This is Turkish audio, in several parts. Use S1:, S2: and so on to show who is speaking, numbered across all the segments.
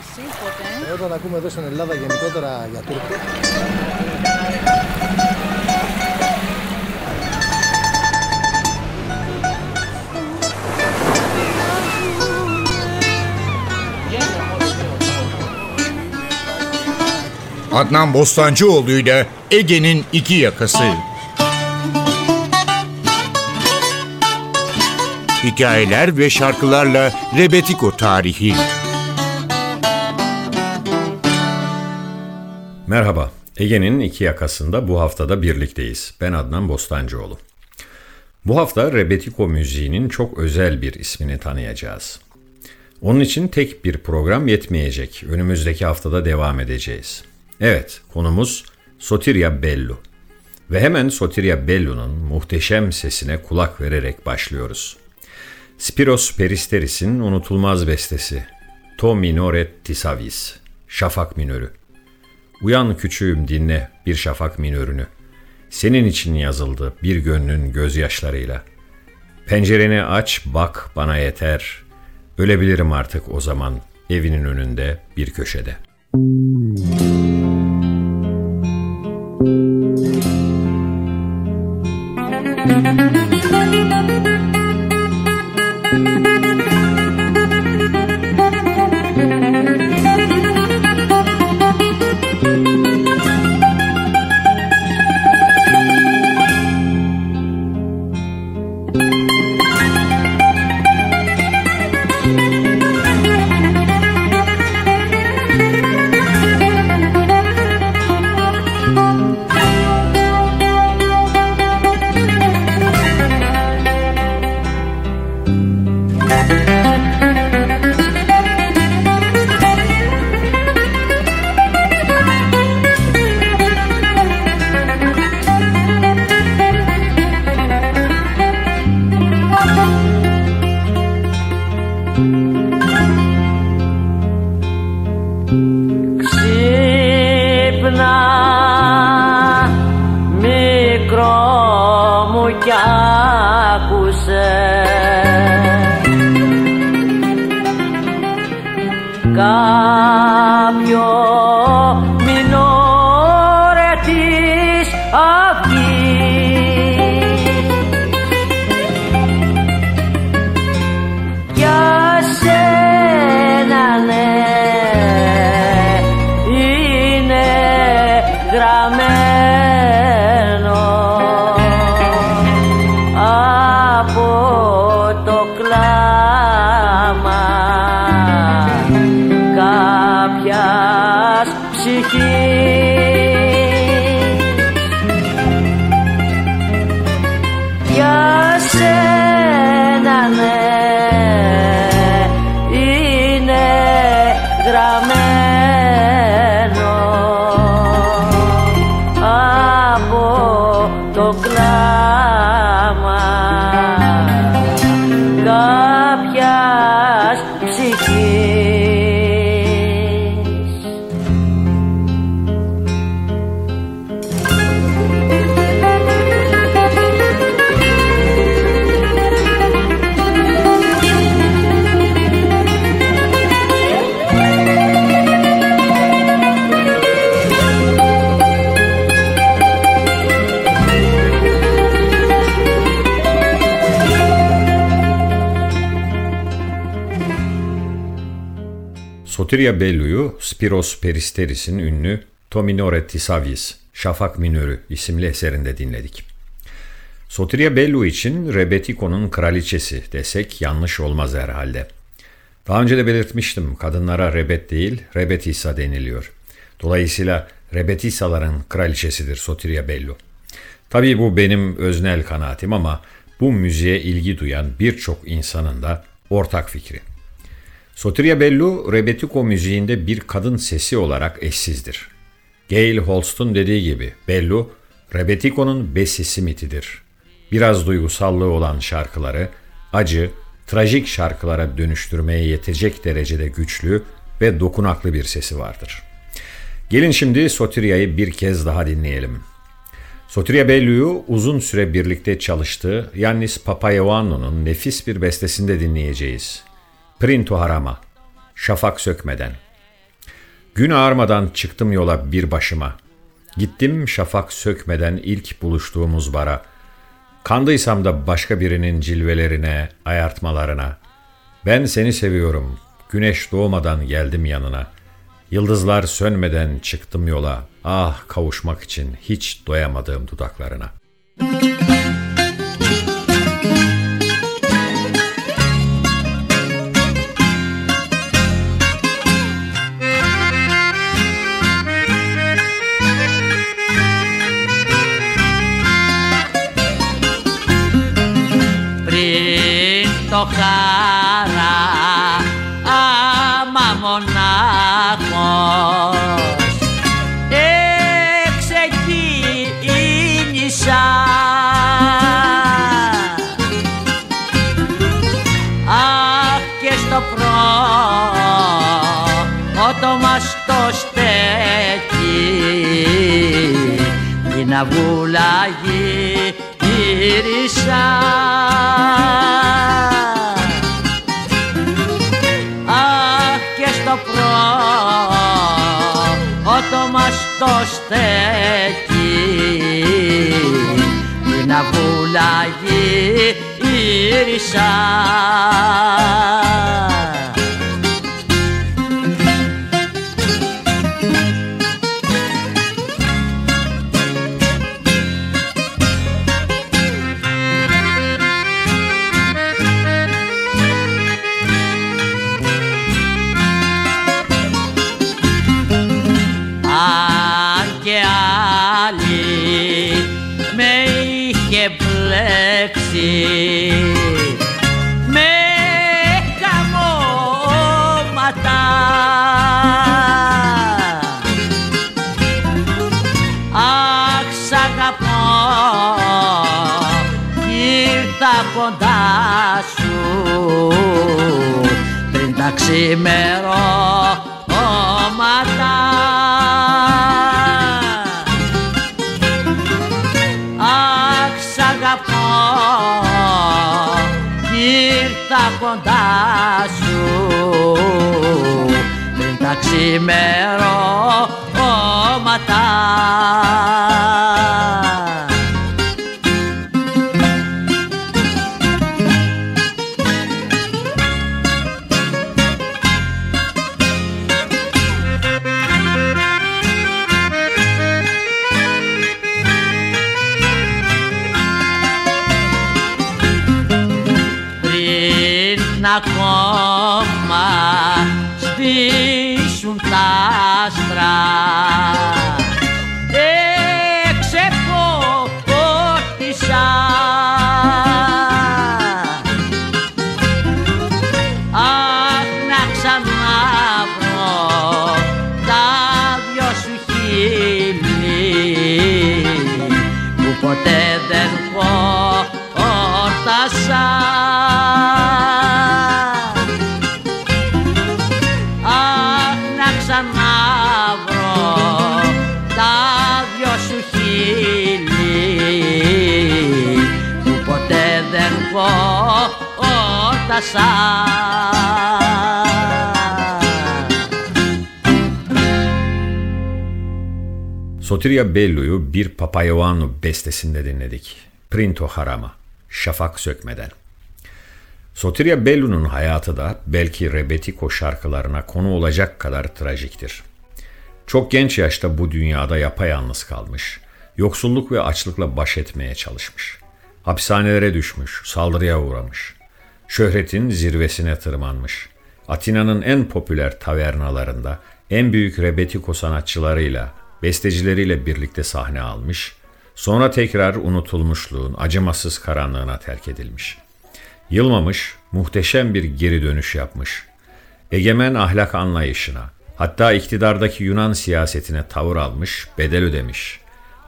S1: ακούσει ποτέ.
S2: Όταν ακούμε εδώ στην Ελλάδα γενικότερα για Τούρκο,
S3: Adnan Bostancıoğlu ile Ege'nin iki yakası. Hikayeler ve şarkılarla Rebetiko tarihi.
S4: Merhaba, Ege'nin iki yakasında bu haftada birlikteyiz. Ben Adnan Bostancıoğlu. Bu hafta Rebetiko müziğinin çok özel bir ismini tanıyacağız. Onun için tek bir program yetmeyecek. Önümüzdeki haftada devam edeceğiz. Evet, konumuz Sotirya Bellu. Ve hemen Sotirya Bellu'nun muhteşem sesine kulak vererek başlıyoruz. Spiros Peristeris'in unutulmaz bestesi To minore tisavis, Şafak minörü. Uyan küçüğüm dinle bir şafak minörünü. Senin için yazıldı bir gönlün gözyaşlarıyla. Pencereni aç bak bana yeter. Ölebilirim artık o zaman evinin önünde bir köşede.
S5: Müzik ก็กล้า
S4: Sotirya Bellu'yu Spiros Peristeris'in ünlü To minore tisavis, Şafak Minörü isimli eserinde dinledik. Sotirya Bellu için Rebetiko'nun kraliçesi desek yanlış olmaz herhalde. Daha önce de belirtmiştim kadınlara Rebet değil Rebetisa deniliyor. Dolayısıyla Rebetisaların kraliçesidir Sotirya Bellu. Tabii bu benim öznel kanaatim ama bu müziğe ilgi duyan birçok insanın da ortak fikri. Sotirya Bellu, Rebetiko müziğinde bir kadın sesi olarak eşsizdir. Gail Holst'un dediği gibi Bellu, Rebetiko'nun Bessie Smith'idir. Biraz duygusallığı olan şarkıları, acı, trajik şarkılara dönüştürmeye yetecek derecede güçlü ve dokunaklı bir sesi vardır. Gelin şimdi Sotirya'yı bir kez daha dinleyelim. Sotirya Bellu'yu uzun süre birlikte çalıştığı Yannis Papaioanou'nun nefis bir bestesinde dinleyeceğiz. Printo Harama, Şafak Sökmeden. Gün ağarmadan çıktım yola bir başıma. Gittim şafak sökmeden ilk buluştuğumuz bara. Kandıysam da başka birinin cilvelerine, ayartmalarına. Ben seni seviyorum. Güneş doğmadan geldim yanına. Yıldızlar sönmeden çıktım yola. Ah kavuşmak için hiç doyamadığım dudaklarına.
S5: Χαρά άμα μονάχος. Εξεκίνησα. Αχ και στο πρώτο μας το στέκει την αβούλα γύρισα στο να την η γύρισα ξημερώματα Αχ σ' αγαπώ ήρθα κοντά σου. Πριν τα ξημερώματα πριν ακόμα σβήσουν τα άστρα δεν χόρτασα
S4: Sotiria Bellu'yu bir Papayovanu bestesinde dinledik. Printo Harama, Şafak Sökmeden. Sotiria Bellu'nun hayatı da belki Rebetiko şarkılarına konu olacak kadar trajiktir. Çok genç yaşta bu dünyada yapayalnız kalmış, yoksulluk ve açlıkla baş etmeye çalışmış. Hapishanelere düşmüş, saldırıya uğramış. Şöhretin zirvesine tırmanmış. Atina'nın en popüler tavernalarında en büyük rebetiko sanatçılarıyla, bestecileriyle birlikte sahne almış, sonra tekrar unutulmuşluğun acımasız karanlığına terk edilmiş. Yılmamış, muhteşem bir geri dönüş yapmış. Egemen ahlak anlayışına, hatta iktidardaki Yunan siyasetine tavır almış, bedel ödemiş.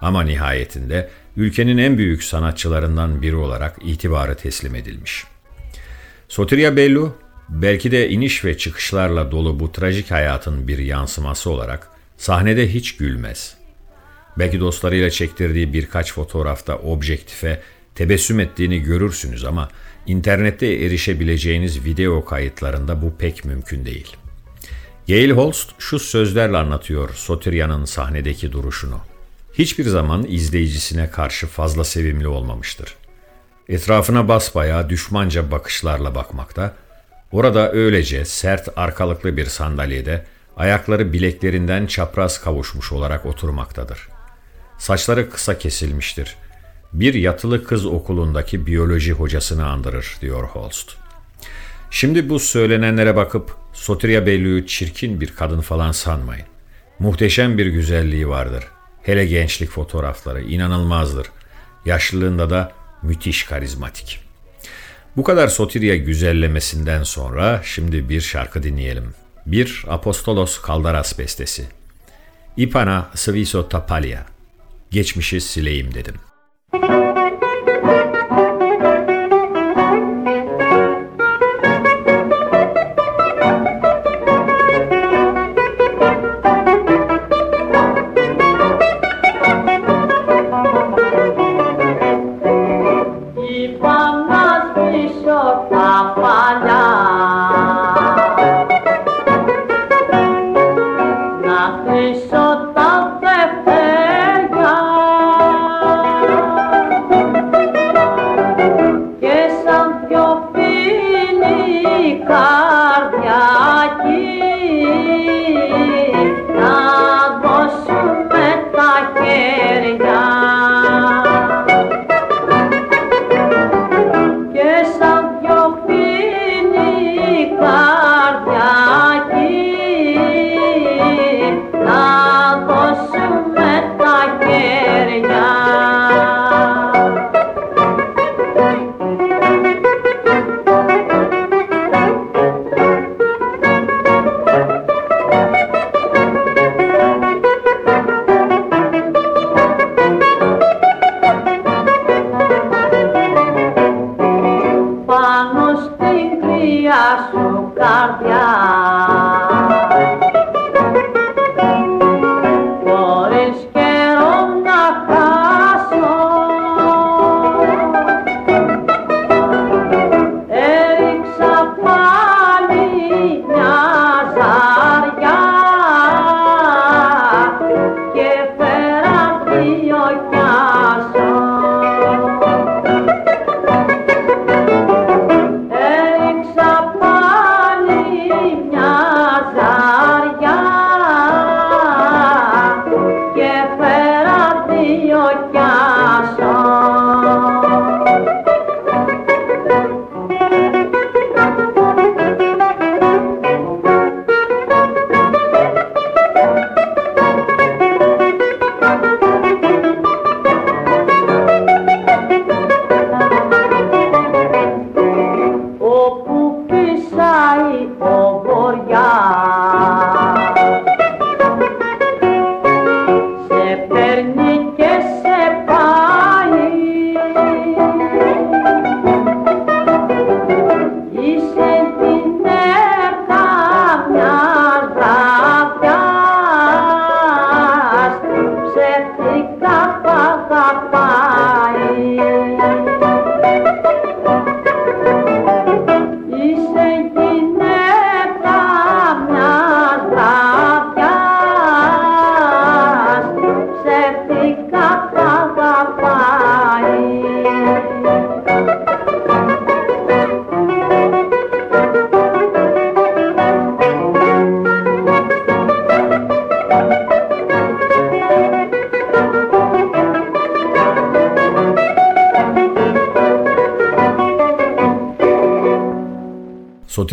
S4: Ama nihayetinde ülkenin en büyük sanatçılarından biri olarak itibarı teslim edilmiş. Sotiria Bellu, belki de iniş ve çıkışlarla dolu bu trajik hayatın bir yansıması olarak sahnede hiç gülmez. Belki dostlarıyla çektirdiği birkaç fotoğrafta objektife tebessüm ettiğini görürsünüz ama internette erişebileceğiniz video kayıtlarında bu pek mümkün değil. Gail Holst şu sözlerle anlatıyor Sotirya'nın sahnedeki duruşunu. Hiçbir zaman izleyicisine karşı fazla sevimli olmamıştır. Etrafına basbayağı düşmanca bakışlarla bakmakta, orada öylece sert arkalıklı bir sandalyede ayakları bileklerinden çapraz kavuşmuş olarak oturmaktadır. Saçları kısa kesilmiştir. Bir yatılı kız okulundaki biyoloji hocasını andırır diyor Holst. Şimdi bu söylenenlere bakıp Sotirya Bellu'yu çirkin bir kadın falan sanmayın. Muhteşem bir güzelliği vardır. Hele gençlik fotoğrafları inanılmazdır. Yaşlılığında da müthiş karizmatik. Bu kadar Sotiria güzellemesinden sonra şimdi bir şarkı dinleyelim. Bir Apostolos Kaldaras bestesi. Ipana Sviso Tapalia. Geçmişi sileyim dedim.
S5: Müzik 爸爸呀。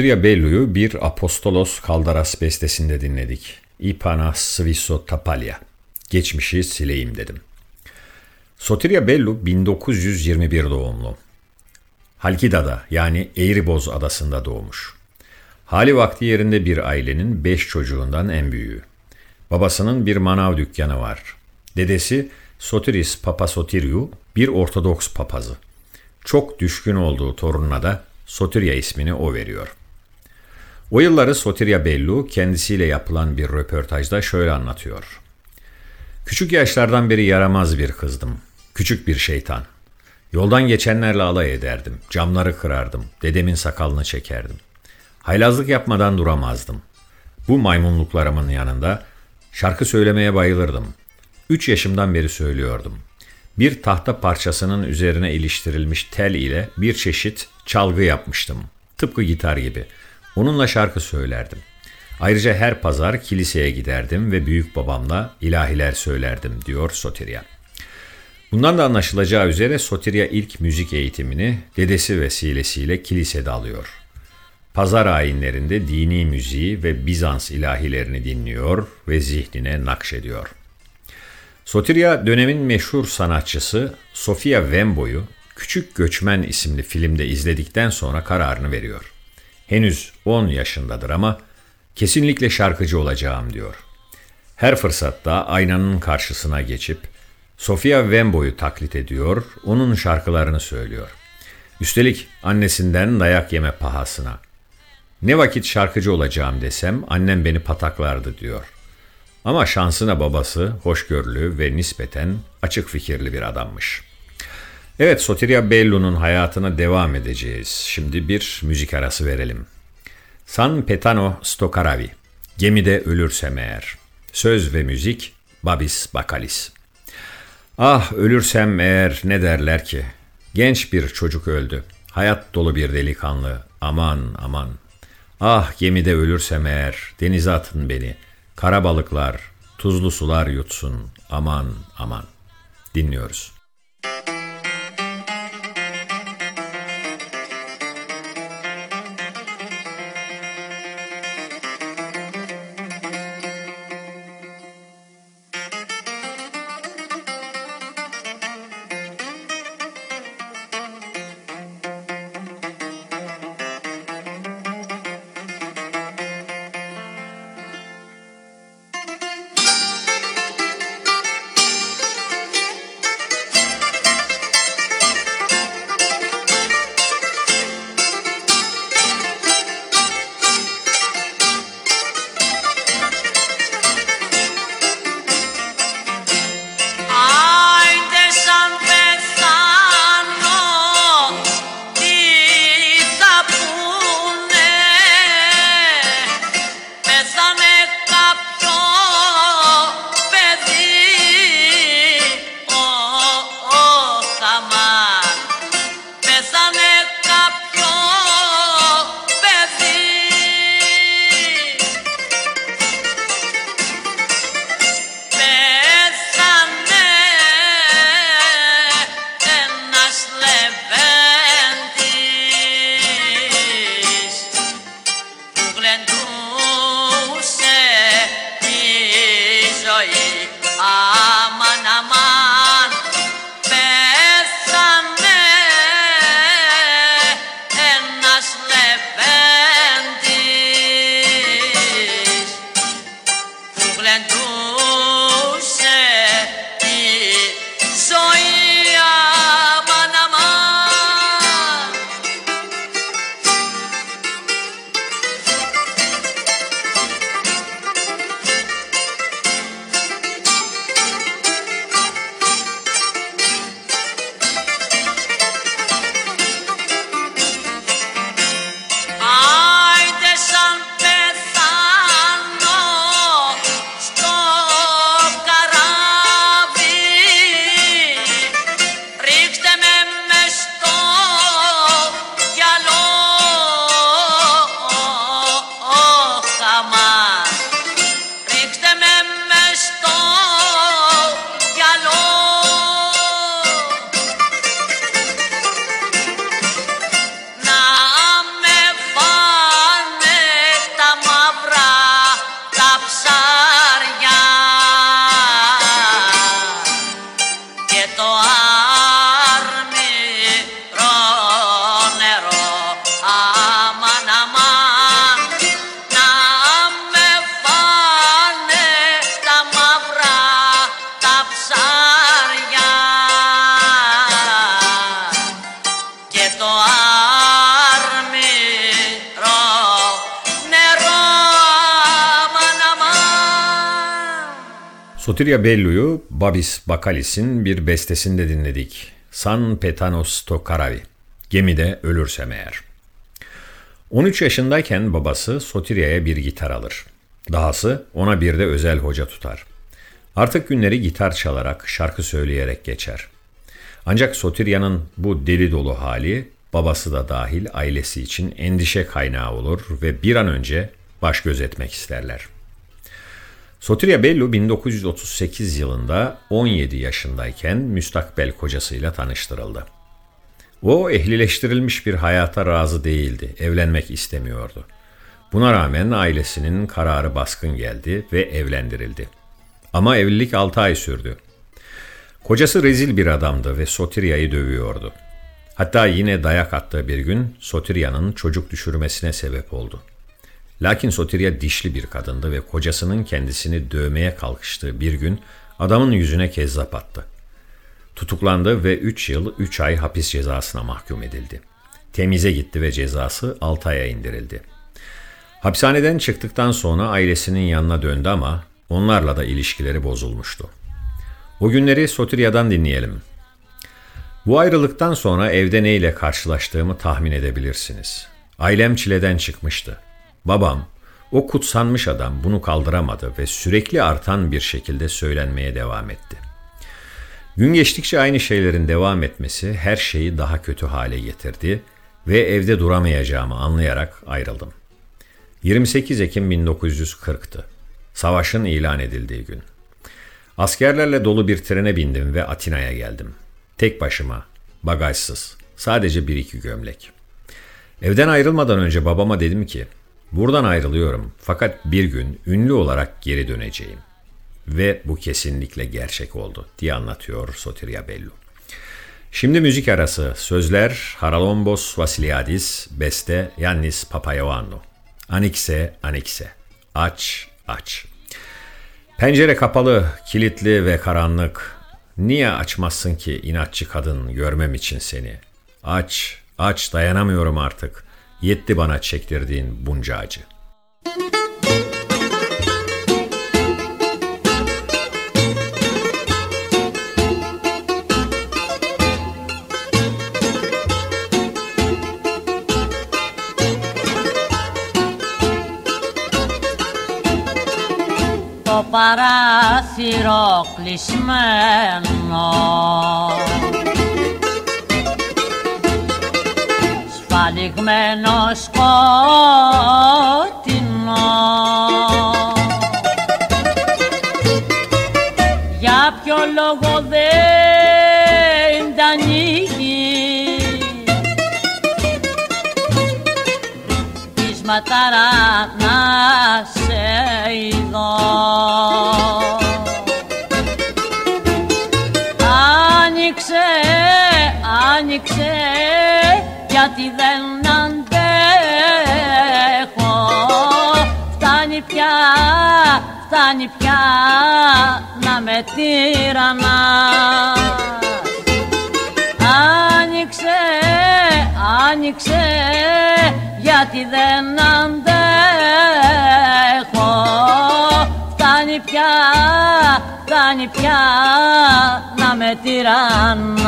S4: Sotirya Bellu'yu bir Apostolos Kaldaras bestesinde dinledik. İpana Sviso Tapalya. Geçmişi sileyim dedim. Sotirya Bellu 1921 doğumlu. Halkida'da yani Eğriboz adasında doğmuş. Hali vakti yerinde bir ailenin beş çocuğundan en büyüğü. Babasının bir manav dükkanı var. Dedesi Sotiris Papasotiriou bir Ortodoks papazı. Çok düşkün olduğu torununa da Sotirya ismini o veriyor. O yılları Sotirya Bellu kendisiyle yapılan bir röportajda şöyle anlatıyor. Küçük yaşlardan beri yaramaz bir kızdım. Küçük bir şeytan. Yoldan geçenlerle alay ederdim. Camları kırardım. Dedemin sakalını çekerdim. Haylazlık yapmadan duramazdım. Bu maymunluklarımın yanında şarkı söylemeye bayılırdım. 3 yaşımdan beri söylüyordum. Bir tahta parçasının üzerine iliştirilmiş tel ile bir çeşit çalgı yapmıştım. Tıpkı gitar gibi. Onunla şarkı söylerdim. Ayrıca her pazar kiliseye giderdim ve büyük babamla ilahiler söylerdim diyor Sotirya. Bundan da anlaşılacağı üzere Sotirya ilk müzik eğitimini dedesi vesilesiyle kilisede alıyor. Pazar ayinlerinde dini müziği ve Bizans ilahilerini dinliyor ve zihnine nakşediyor. Sotirya dönemin meşhur sanatçısı Sofia Wembo'yu Küçük Göçmen isimli filmde izledikten sonra kararını veriyor. Henüz 10 yaşındadır ama kesinlikle şarkıcı olacağım diyor. Her fırsatta aynanın karşısına geçip Sofia Wembo'yu taklit ediyor, onun şarkılarını söylüyor. Üstelik annesinden dayak yeme pahasına. Ne vakit şarkıcı olacağım desem annem beni pataklardı diyor. Ama şansına babası hoşgörülü ve nispeten açık fikirli bir adammış. Evet Sotiria Bellu'nun hayatına devam edeceğiz. Şimdi bir müzik arası verelim. San Petano Stokaravi. Gemide ölürsem eğer. Söz ve müzik Babis Bakalis. Ah ölürsem eğer ne derler ki? Genç bir çocuk öldü. Hayat dolu bir delikanlı. Aman aman. Ah gemide ölürsem eğer denize atın beni. Kara balıklar, tuzlu sular yutsun. Aman aman. Dinliyoruz.
S5: Ay
S4: Sotirya Bellu'yu Babis Bakalis'in bir bestesinde dinledik. San Petanos Tokaravi. Gemide ölürsem eğer. 13 yaşındayken babası Sotirya'ya bir gitar alır. Dahası ona bir de özel hoca tutar. Artık günleri gitar çalarak, şarkı söyleyerek geçer. Ancak Sotirya'nın bu deli dolu hali babası da dahil ailesi için endişe kaynağı olur ve bir an önce baş göz etmek isterler. Sotirya Bellu 1938 yılında 17 yaşındayken müstakbel kocasıyla tanıştırıldı. O ehlileştirilmiş bir hayata razı değildi, evlenmek istemiyordu. Buna rağmen ailesinin kararı baskın geldi ve evlendirildi. Ama evlilik 6 ay sürdü. Kocası rezil bir adamdı ve Sotirya'yı dövüyordu. Hatta yine dayak attığı bir gün Sotirya'nın çocuk düşürmesine sebep oldu. Lakin Sotirya dişli bir kadındı ve kocasının kendisini dövmeye kalkıştığı bir gün adamın yüzüne kezzap attı. Tutuklandı ve 3 yıl 3 ay hapis cezasına mahkum edildi. Temize gitti ve cezası 6 aya indirildi. Hapishaneden çıktıktan sonra ailesinin yanına döndü ama onlarla da ilişkileri bozulmuştu. O günleri Sotirya'dan dinleyelim. Bu ayrılıktan sonra evde neyle karşılaştığımı tahmin edebilirsiniz. Ailem çileden çıkmıştı. Babam, o kutsanmış adam bunu kaldıramadı ve sürekli artan bir şekilde söylenmeye devam etti. Gün geçtikçe aynı şeylerin devam etmesi her şeyi daha kötü hale getirdi ve evde duramayacağımı anlayarak ayrıldım. 28 Ekim 1940'tı. Savaşın ilan edildiği gün. Askerlerle dolu bir trene bindim ve Atina'ya geldim. Tek başıma, bagajsız, sadece bir iki gömlek. Evden ayrılmadan önce babama dedim ki, buradan ayrılıyorum fakat bir gün ünlü olarak geri döneceğim. Ve bu kesinlikle gerçek oldu diye anlatıyor Sotirya Bellu. Şimdi müzik arası, sözler Haralombos Vasiliadis, beste Yannis Papayoannou. Anikse, anikse. Aç, aç. Pencere kapalı, kilitli ve karanlık. Niye açmazsın ki inatçı kadın görmem için seni? Aç, aç dayanamıyorum artık. Yetti bana çektirdiğin bunca acı.
S5: Το παράθυρο κλεισμένο Σφαλιγμένο σκότεινο Για ποιο λόγο δεν τα ανοίγει; Πείσματαρα να γιατί δεν αντέχω. Φτάνει πια, φτάνει πια να με τύραννας Άνοιξε, άνοιξε γιατί δεν αντέχω. Φτάνει πια, φτάνει πια να με τυραννάς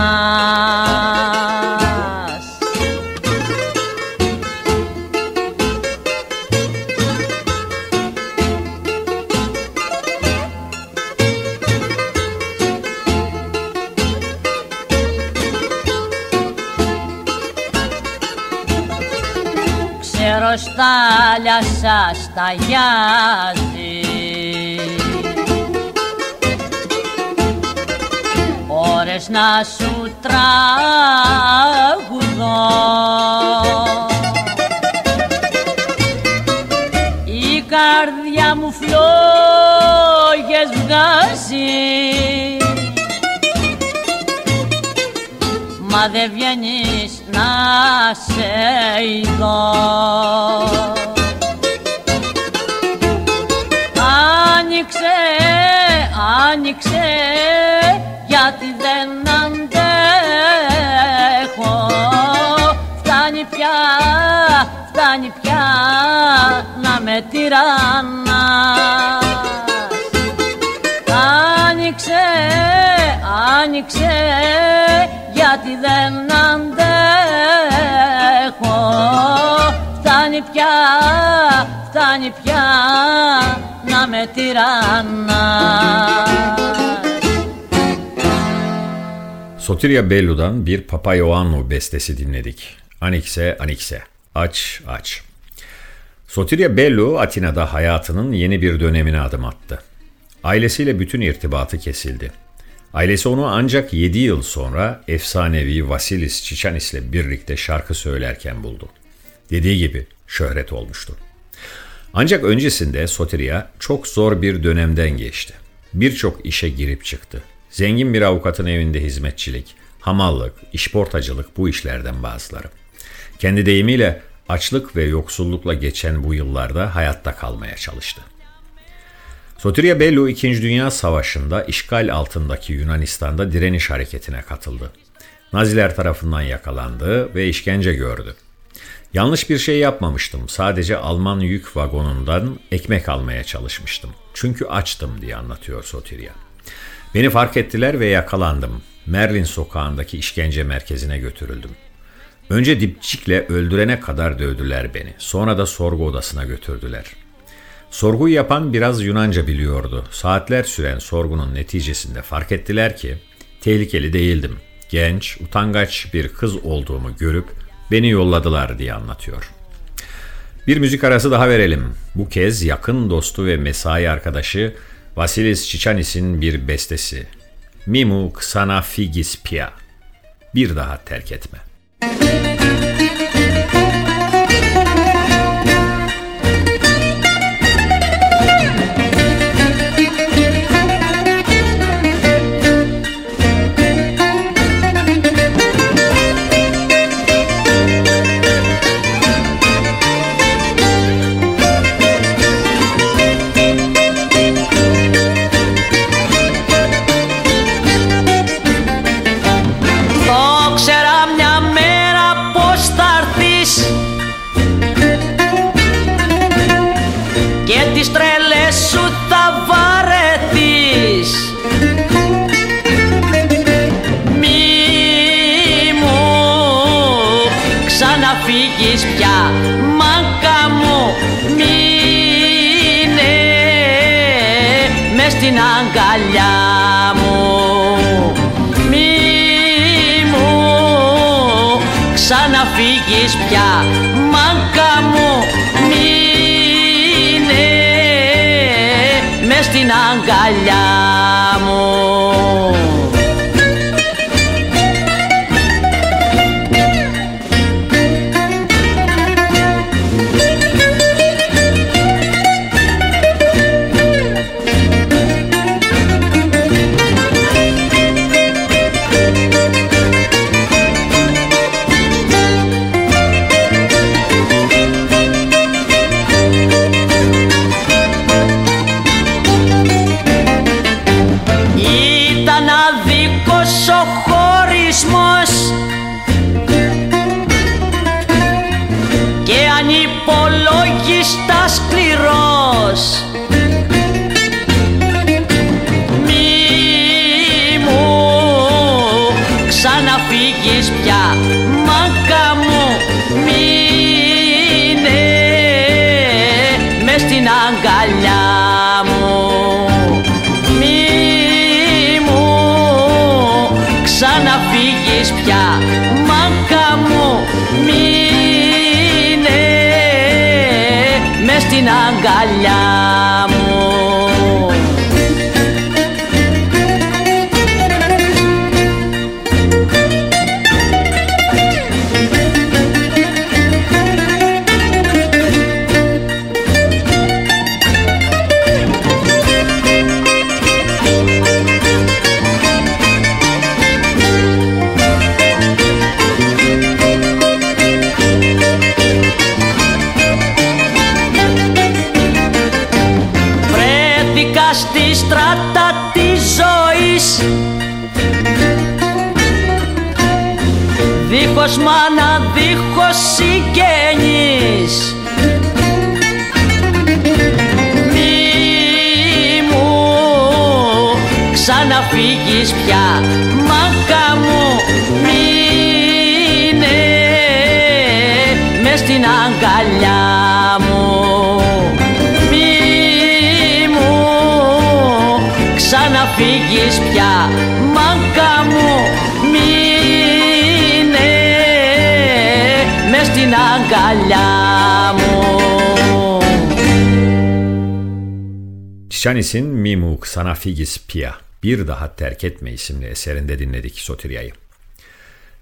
S5: Ξέρω στα άλλα σας ταγιάζει Ώρες να σου τραγουδώ. Η καρδιά μου φλόγες βγάζει. Μα δεν βγαίνεις να σε ειδώ. Άνοιξε, άνοιξε γιατί δεν αντέχω. Φτάνει πια, φτάνει πια να με τυραννάς Φτάνει πια, φτάνει πια με τυραννάς
S4: Sotiria Bellu'dan bir Papa Ioannou bestesi dinledik. Anikse Anikse. Aç aç. Sotiria Bellu Atina'da hayatının yeni bir dönemine adım attı. Ailesiyle bütün irtibatı kesildi. Ailesi onu ancak 7 yıl sonra efsanevi Vasilis Çiçanis'le birlikte şarkı söylerken buldu. Dediği gibi şöhret olmuştu. Ancak öncesinde Sotiria çok zor bir dönemden geçti. Birçok işe girip çıktı. Zengin bir avukatın evinde hizmetçilik, hamallık, işportacılık bu işlerden bazıları. Kendi deyimiyle açlık ve yoksullukla geçen bu yıllarda hayatta kalmaya çalıştı. Sotiria Bellu 2. Dünya Savaşı'nda işgal altındaki Yunanistan'da direniş hareketine katıldı. Naziler tarafından yakalandı ve işkence gördü. Yanlış bir şey yapmamıştım. Sadece Alman yük vagonundan ekmek almaya çalışmıştım. Çünkü açtım diye anlatıyor Sotiria. Beni fark ettiler ve yakalandım. Merlin sokağındaki işkence merkezine götürüldüm. Önce dipçikle öldürene kadar dövdüler beni. Sonra da sorgu odasına götürdüler. Sorguyu yapan biraz Yunanca biliyordu. Saatler süren sorgunun neticesinde fark ettiler ki tehlikeli değildim. Genç, utangaç bir kız olduğumu görüp beni yolladılar diye anlatıyor. Bir müzik arası daha verelim. Bu kez yakın dostu ve mesai arkadaşı Vasilis Çiçanis'in bir bestesi. Mimu Xana Figis Pia. Bir daha terk etme.
S5: Το
S4: Çiçanis'in Mimuk Sana Figis Pia Bir Daha Terk Etme isimli eserinde dinledik Sotirya'yı.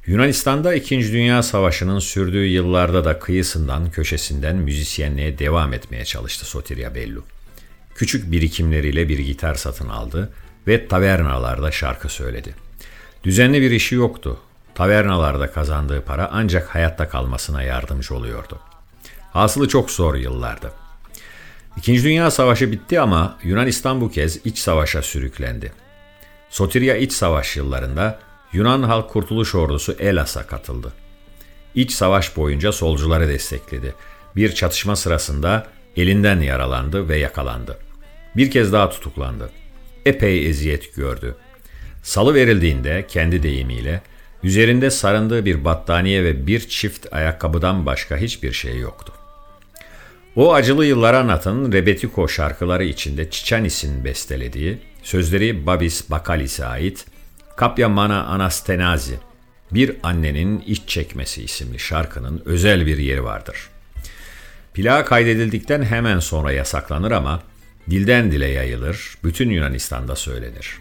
S4: Yunanistan'da 2. Dünya Savaşı'nın sürdüğü yıllarda da kıyısından köşesinden müzisyenliğe devam etmeye çalıştı Sotirya Bellu. Küçük birikimleriyle bir gitar satın aldı ve tavernalarda şarkı söyledi. Düzenli bir işi yoktu. Tavernalarda kazandığı para ancak hayatta kalmasına yardımcı oluyordu. Hasılı çok zor yıllardı. İkinci Dünya Savaşı bitti ama Yunanistan bu kez iç savaşa sürüklendi. Sotirya iç savaş yıllarında Yunan Halk Kurtuluş Ordusu Elas'a katıldı. İç savaş boyunca solcuları destekledi. Bir çatışma sırasında elinden yaralandı ve yakalandı. Bir kez daha tutuklandı. Epey eziyet gördü. Salı verildiğinde kendi deyimiyle üzerinde sarındığı bir battaniye ve bir çift ayakkabıdan başka hiçbir şey yoktu. O acılı yılları anlatan Rebetiko şarkıları içinde Çiçanis'in bestelediği, sözleri Babis Bakalis'e ait Kapya Mana Anastenazi, Bir Annenin İç Çekmesi isimli şarkının özel bir yeri vardır. Plağa kaydedildikten hemen sonra yasaklanır ama dilden dile yayılır, bütün Yunanistan'da söylenir.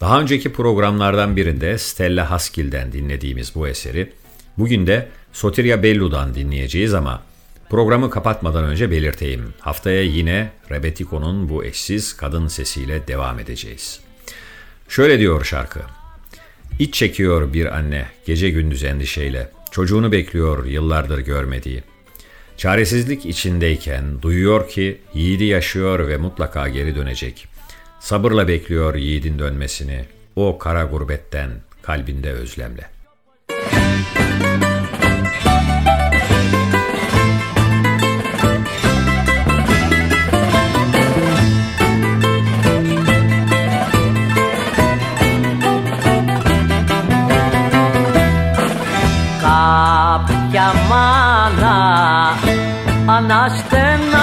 S4: Daha önceki programlardan birinde Stella Haskell'den dinlediğimiz bu eseri, bugün de Sotirya Bellu'dan dinleyeceğiz ama programı kapatmadan önce belirteyim. Haftaya yine Rebetiko'nun bu eşsiz kadın sesiyle devam edeceğiz. Şöyle diyor şarkı. İç çekiyor bir anne gece gündüz endişeyle. Çocuğunu bekliyor yıllardır görmediği. Çaresizlik içindeyken duyuyor ki yiğidi yaşıyor ve mutlaka geri dönecek. Sabırla bekliyor yiğidin dönmesini. O kara gurbetten kalbinde özlemle.
S5: αναστενάζει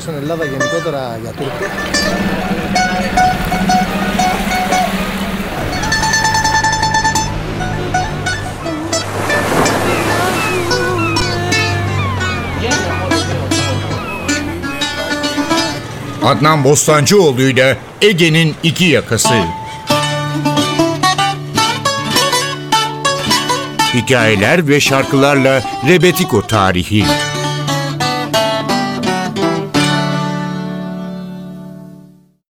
S6: στην Ελλάδα γενικότερα για Τούρκο,
S3: Adnan Bostancıoğlu ile Ege'nin iki yakası. Hikayeler ve şarkılarla Rebetiko tarihi.